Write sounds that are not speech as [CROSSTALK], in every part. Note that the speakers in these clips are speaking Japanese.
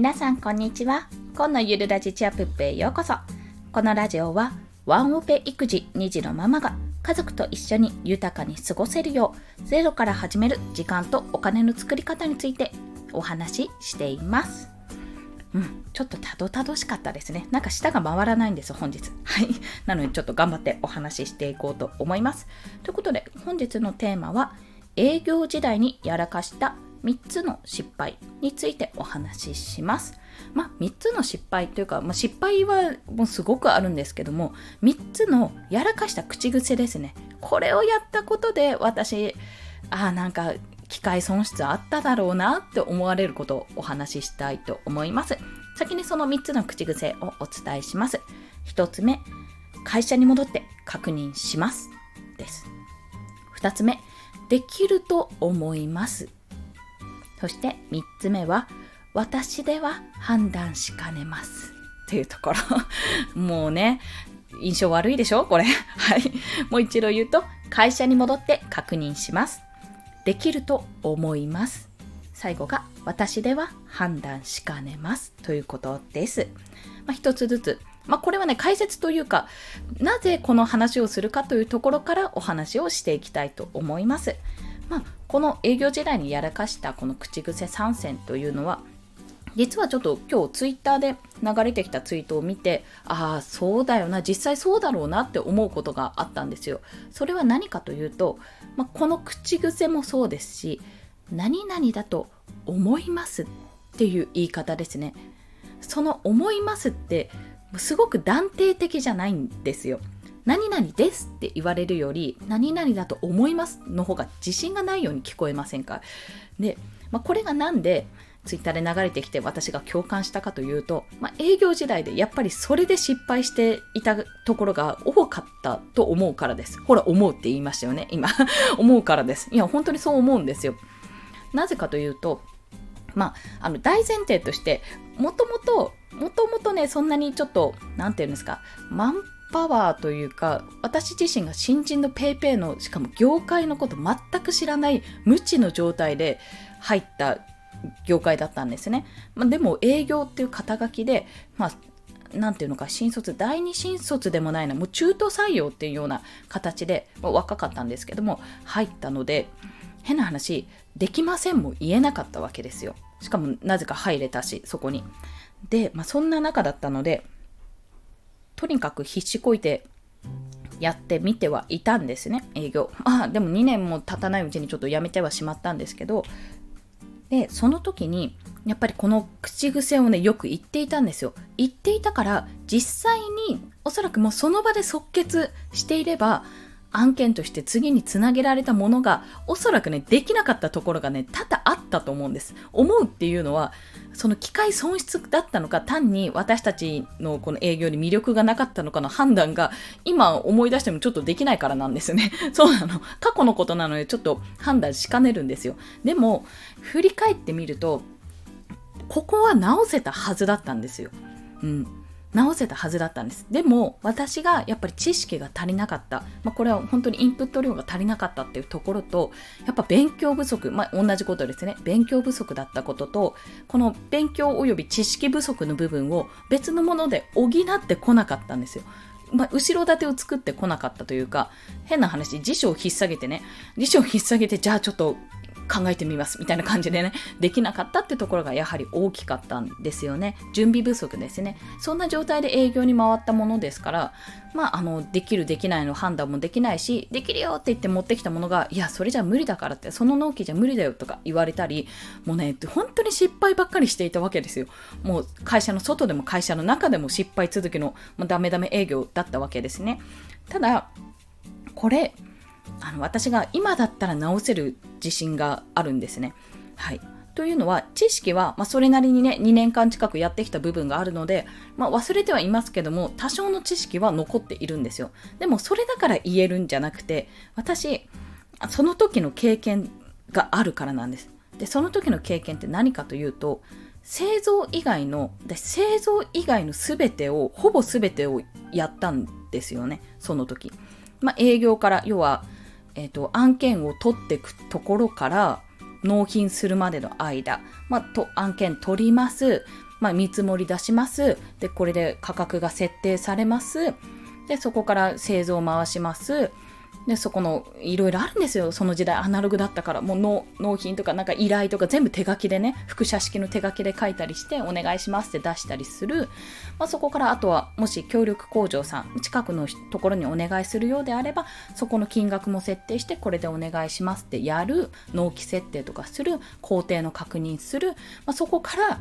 皆さんこんにちは今のゆるラジチアプップへようこそこのラジオはワンオペ育児2児のママが家族と一緒に豊かに過ごせるようゼロから始める時間とお金の作り方についてお話ししていますうん、ちょっとたどたどしかったですね。なんか舌が回らないんです、本日。はい。なので、ちょっと頑張ってお話ししていこうと思います。ということで、本日のテーマは、営業時代にやらかした3つの失敗についてお話しします。まあ、3つの失敗というか、まあ、失敗はもうすごくあるんですけども3つのやらかした口癖ですね。これをやったことで私ああなんか機械損失あっただろうなって思われることをお話ししたいと思います。先にその3つの口癖をお伝えします。1つ目会社に戻って確認します。です。2つ目できると思います。そして3つ目は私では判断しかねます。というところ。[LAUGHS] もうね印象悪いでしょ？これ。[LAUGHS] はい。もう一度言うと会社に戻って確認します。できると思います。最後が私では判断しかねます。ということです、まあ、一つずつ。まあ、これはね解説というかなぜこの話をするかというところからお話をしていきたいと思います。まあ、この営業時代にやらかしたこの口癖参戦というのは実はちょっと今日ツイッターで流れてきたツイートを見てああそうだよな実際そうだろうなって思うことがあったんですよ。それは何かというと、まあ、この口癖もそうですし何々だと思いますっていう言い方ですね。その思いますってすごく断定的じゃないんですよ。何々ですって言われるより何々だと思いますの方が自信がないように聞こえませんか？で、まあ、これがなんでツイッターで流れてきて私が共感したかというと、まあ、営業時代でやっぱりそれで失敗していたところが多かったと思うからです。ほら、思うって言いましたよね、今。[LAUGHS] 思うからです。いや、本当にそう思うんですよ。なぜかというと、まあ、あの大前提として、もともと、もともとね、そんなにちょっと、なんていうんですか、マンパワーというか私自身が新人の PayPay のしかも業界のこと全く知らない無知の状態で入った業界だったんですね、まあ、でも営業っていう肩書きで、まあ、なんていうのか新卒第二新卒でもないなもう中途採用っていうような形で、まあ、若かったんですけども入ったので変な話できませんも言えなかったわけですよ。しかもなぜか入れたしそこに。で、まあ、そんな中だったのでとにかく必死こいてやってみてはいたんですね、営業。ま [LAUGHS] あ、でも2年も経たないうちにちょっと辞めてはしまったんですけど、で、その時に、やっぱりこの口癖をね、よく言っていたんですよ。言っていたから、実際におそらくもうその場で即決していれば、案件として次につなげられたものがおそらくねできなかったところがね多々あったと思うんです思うっていうのはその機械損失だったのか単に私たちのこの営業に魅力がなかったのかの判断が今思い出してもちょっとできないからなんですね。[LAUGHS] そうなの。過去のことなのでちょっと判断しかねるんですよ。でも振り返ってみるとここは直せたはずだったんですよ。うん。直せたはずだったんです。でも私がやっぱり知識が足りなかった、まあ、これは本当にインプット量が足りなかったっていうところとやっぱ勉強不足、まあ、同じことですね勉強不足だったこととこの勉強及び知識不足の部分を別のもので補ってこなかったんですよ。まあ、後ろ盾を作ってこなかったというか変な話辞書を引っ提げてね辞書を引っ提げてじゃあちょっと考えてみますみたいな感じでねできなかったってところがやはり大きかったんですよね。準備不足ですね。そんな状態で営業に回ったものですからまああのできるできないの判断もできないしできるよって言って持ってきたものがいやそれじゃ無理だからってその納期じゃ無理だよとか言われたりもうね本当に失敗ばっかりしていたわけですよ。もう会社の外でも会社の中でも失敗続きのもうダメダメ営業だったわけですね。ただこれの私が今だったら直せる自信があるんですね。はい。というのは、知識は、まあ、それなりにね、2年間近くやってきた部分があるので、まあ、忘れてはいますけども、多少の知識は残っているんですよ。でも、それだから言えるんじゃなくて、私、その時の経験があるからなんです。で、その時の経験って何かというと、製造以外の、で製造以外の全てを、ほぼ全てをやったんですよね、その時。まあ、営業から、要は、えーと、案件を取っていくところから納品するまでの間、まあ、と案件取りますまあ、見積もり出しますでこれで価格が設定されますでそこから製造を回しますでそこのいろいろあるんですよ。その時代アナログだったから。もう納品とかなんか依頼とか全部手書きでね複写式の手書きで書いたりしてお願いしますって出したりする、まあ、そこからあとはもし協力工場さん近くのところにお願いするようであればそこの金額も設定してこれでお願いしますってやる。納期設定とかする。工程の確認する、まあ、そこから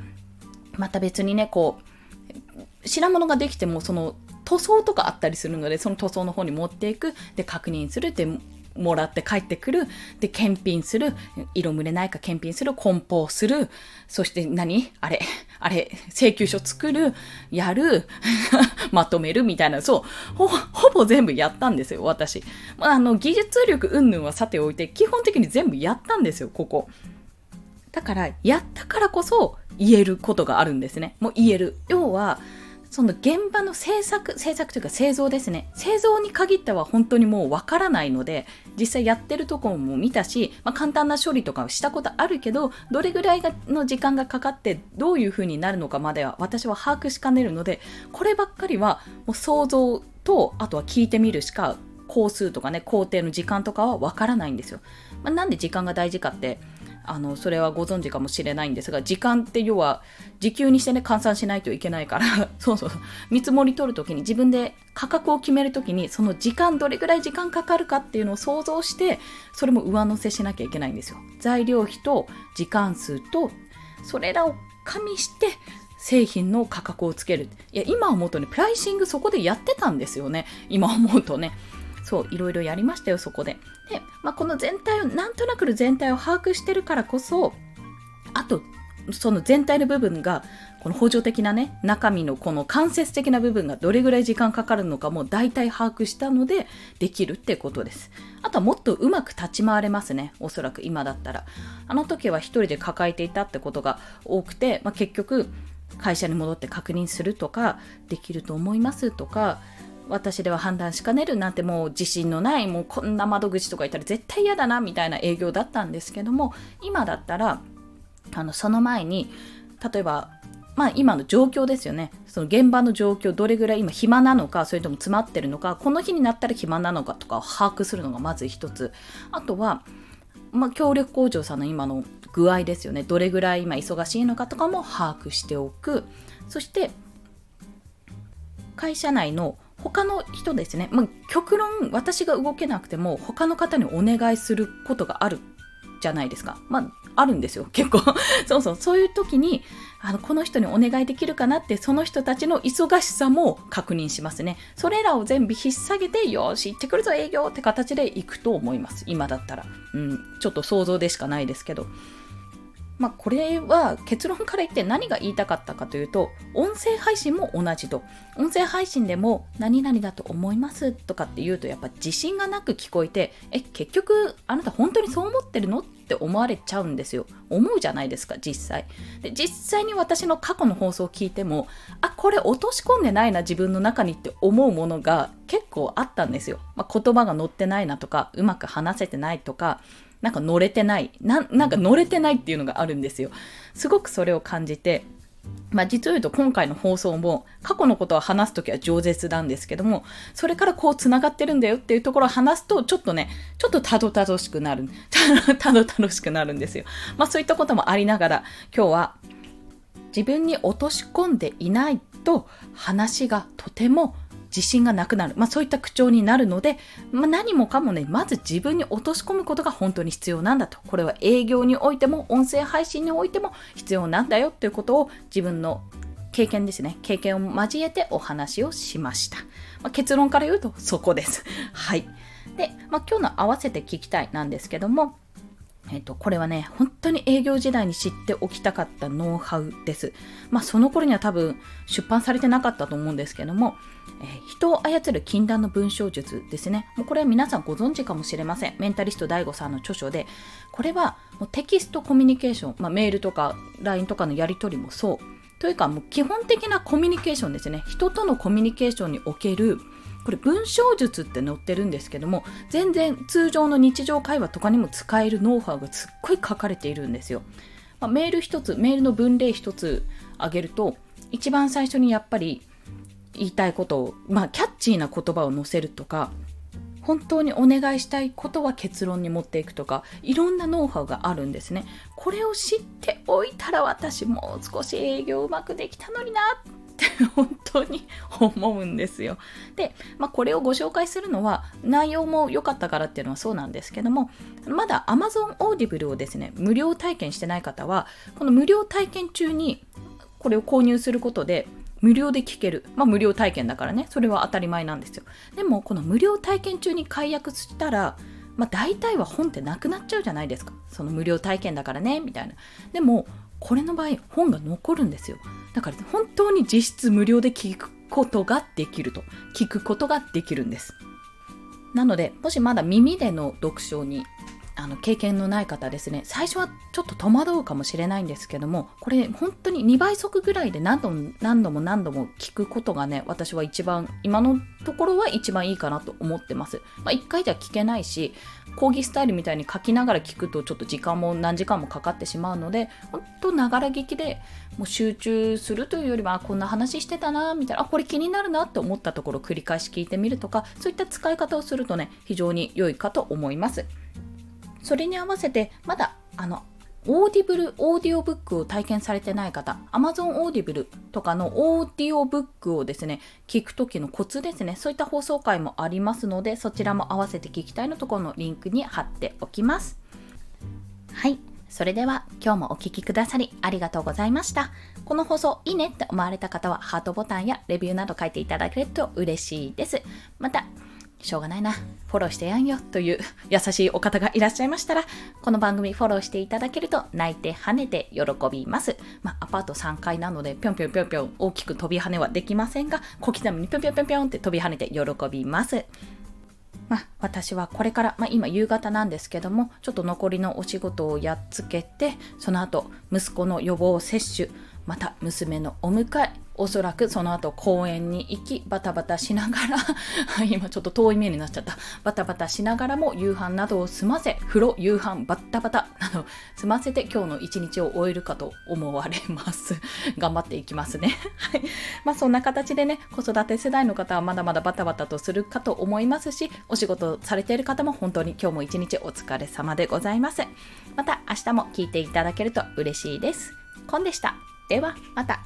また別にねこう品物ができてもその塗装とかあったりするので、その塗装の方に持っていく、で、確認する、で、もらって帰ってくる。で、検品する。色蒸れないか検品する。梱包する。そして何？あれ？あれ請求書作る。やる。[LAUGHS] まとめるみたいな。そう。ほ、ほぼ全部やったんですよ、私。あの、技術力云々はさておいて、基本的に全部やったんですよ、ここ。だから、やったからこそ言えることがあるんですね。もう言える。要は、その現場の制作、制作というか製造ですね。製造に限っては本当にもうわからないので、実際やってるところも見たし、まあ、簡単な処理とかしたことあるけど、どれぐらいの時間がかかってどういう風になるのかまでは私は把握しかねるので、こればっかりはもう想像と、あとは聞いてみるしか、工数とかね、工程の時間とかはわからないんですよ。まあ、なんで時間が大事かって、あのそれはご存知かもしれないんですが時間って要は時給にしてね換算しないといけないから [LAUGHS] そうそう。見積もり取るときに自分で価格を決めるときにその時間どれぐらい時間かかるかっていうのを想像してそれも上乗せしなきゃいけないんですよ。材料費と時間数とそれらを加味して製品の価格をつける。いや今思うとねプライシングそこでやってたんですよね。今思うとね。そういろいろやりましたよそこで。で、まあ、この全体をなんとなく全体を把握してるからこそあとその全体の部分がこの補助的なね中身のこの間接的な部分がどれぐらい時間かかるのかも大体把握したのでできるってことです。あとはもっとうまく立ち回れますねおそらく今だったら。あの時は一人で抱えていたってことが多くて、まあ、結局会社に戻って確認するとかできると思いますとか私では判断しかねるなんてもう自信のないもうこんな窓口とかいたら絶対嫌だなみたいな営業だったんですけども今だったらあのその前に例えばまあ今の状況ですよね。その現場の状況どれぐらい今暇なのかそれとも詰まってるのかこの日になったら暇なのかとかを把握するのがまず一つ。あとはまあ、協力工場さんの今の具合ですよね。どれぐらい今忙しいのかとかも把握しておく。そして会社内の他の人ですね、まあ、極論私が動けなくても他の方にお願いすることがあるじゃないですか。まあ、あるんですよ、[LAUGHS] 結構。そうそう、そういう時に、あの、この人にお願いできるかなって、その人たちの忙しさも確認しますね。それらを全部引っ提げて、よし、行ってくるぞ、営業って形で行くと思います。今だったら。うん、ちょっと想像でしかないですけど。まあ、これは結論から言って何が言いたかったかというと音声配信も同じと。音声配信でも何々だと思いますとかって言うとやっぱ自信がなく聞こえてえ結局あなた本当にそう思ってるのって思われちゃうんですよ。思うじゃないですか実際。で実際に私の過去の放送を聞いてもあこれ落とし込んでないな自分の中にって思うものが結構あったんですよ、まあ、言葉が載ってないなとかうまく話せてないとかなんか乗れてないな、なんか乗れてないっていうのがあるんですよ。すごくそれを感じて、まあ、実を言うと今回の放送も過去のことを話すときは饒舌なんですけども、それからこう繋がってるんだよっていうところを話すと、ちょっとね、ちょっとたどたどしくなる、[LAUGHS] たどたどしくなるんですよ。まあそういったこともありながら、今日は自分に落とし込んでいないと話がとても自信がなくなる、まあ、そういった口調になるので、まあ、何もかもねまず自分に落とし込むことが本当に必要なんだと。これは営業においても音声配信においても必要なんだよということを自分の経験ですね。経験を交えてお話をしました、まあ、結論から言うとそこです。[LAUGHS] はい。で、まあ、今日の合わせて聞きたいなんですけどもえっと、これはね、本当に営業時代に知っておきたかったノウハウです。まあ、その頃には多分出版されてなかったと思うんですけども、えー、人を操る禁断の文章術ですね。もうこれは皆さんご存知かもしれません。メンタリスト DAIGO さんの著書で、これはもうテキストコミュニケーション、まあ、メールとか LINE とかのやり取りもそう。というか、もう基本的なコミュニケーションですね。人とのコミュニケーションにおけるこれ文章術って載ってるんですけども全然通常の日常会話とかにも使えるノウハウがすっごい書かれているんですよ。まあ、メール一つメールの文例一つあげると一番最初にやっぱり言いたいことを、まあ、キャッチーな言葉を載せるとか本当にお願いしたいことは結論に持っていくとかいろんなノウハウがあるんですね。これを知っておいたら私もう少し営業うまくできたのになって [LAUGHS] 本当に思うんですよ。で、まあ、これをご紹介するのは内容も良かったからっていうのはそうなんですけどもまだ Amazon Audible をですね無料体験してない方はこの無料体験中にこれを購入することで無料で聞ける。まあ無料体験だからね。それは当たり前なんですよ。でもこの無料体験中に解約したら、まあ大体は本ってなくなっちゃうじゃないですか。その無料体験だからね、みたいな。でも、これの場合、本が残るんですよ。だから本当に実質無料で聞くことができると。聞くことができるんです。なので、もしまだ耳での読書にあの経験のない方ですね。最初はちょっと戸惑うかもしれないんですけどもこれ本当に2倍速ぐらいで何度も何度も何度も聞くことがね私は一番今のところは一番いいかなと思ってます、まあ、1回じゃ聞けないし講義スタイルみたいに書きながら聞くとちょっと時間も何時間もかかってしまうので本当ながら聞きでもう集中するというよりはこんな話してたなみたいなあこれ気になるなって思ったところを繰り返し聞いてみるとかそういった使い方をするとね非常に良いかと思います。それに合わせてまだあの Audible オーディオブックを体験されてない方 Amazon オーディブルとかのオーディオブックをですね聞く時のコツですねそういった放送回もありますのでそちらも合わせて聞きたいのところのリンクに貼っておきますはいそれでは今日もお聴きくださりありがとうございました。この放送いいねって思われた方はハートボタンやレビューなど書いていただけると嬉しいです。またしょうがないな、フォローしてやんよという優しいお方がいらっしゃいましたら、この番組フォローしていただけると泣いて跳ねて喜びます。まあ、アパート3階なので、ぴょんぴょんぴょんぴょん大きく飛び跳ねはできませんが、小刻みにぴょんぴょんぴょんぴょんって飛び跳ねて喜びます。まあ、私はこれから、まあ、今夕方なんですけども、ちょっと残りのお仕事をやっつけて、その後、息子の予防接種、また娘のお迎え、おそらくその後公園に行きバタバタしながら [LAUGHS] 今ちょっと遠い目になっちゃった。バタバタしながらも夕飯などを済ませ風呂夕飯バッタバタなど済ませて今日の一日を終えるかと思われます。[LAUGHS] 頑張っていきますね。[LAUGHS] はい。まあそんな形でね子育て世代の方はまだまだバタバタとするかと思いますしお仕事されている方も本当に今日も一日お疲れ様でございます。また明日も聞いていただけると嬉しいです。コンでした。ではまた。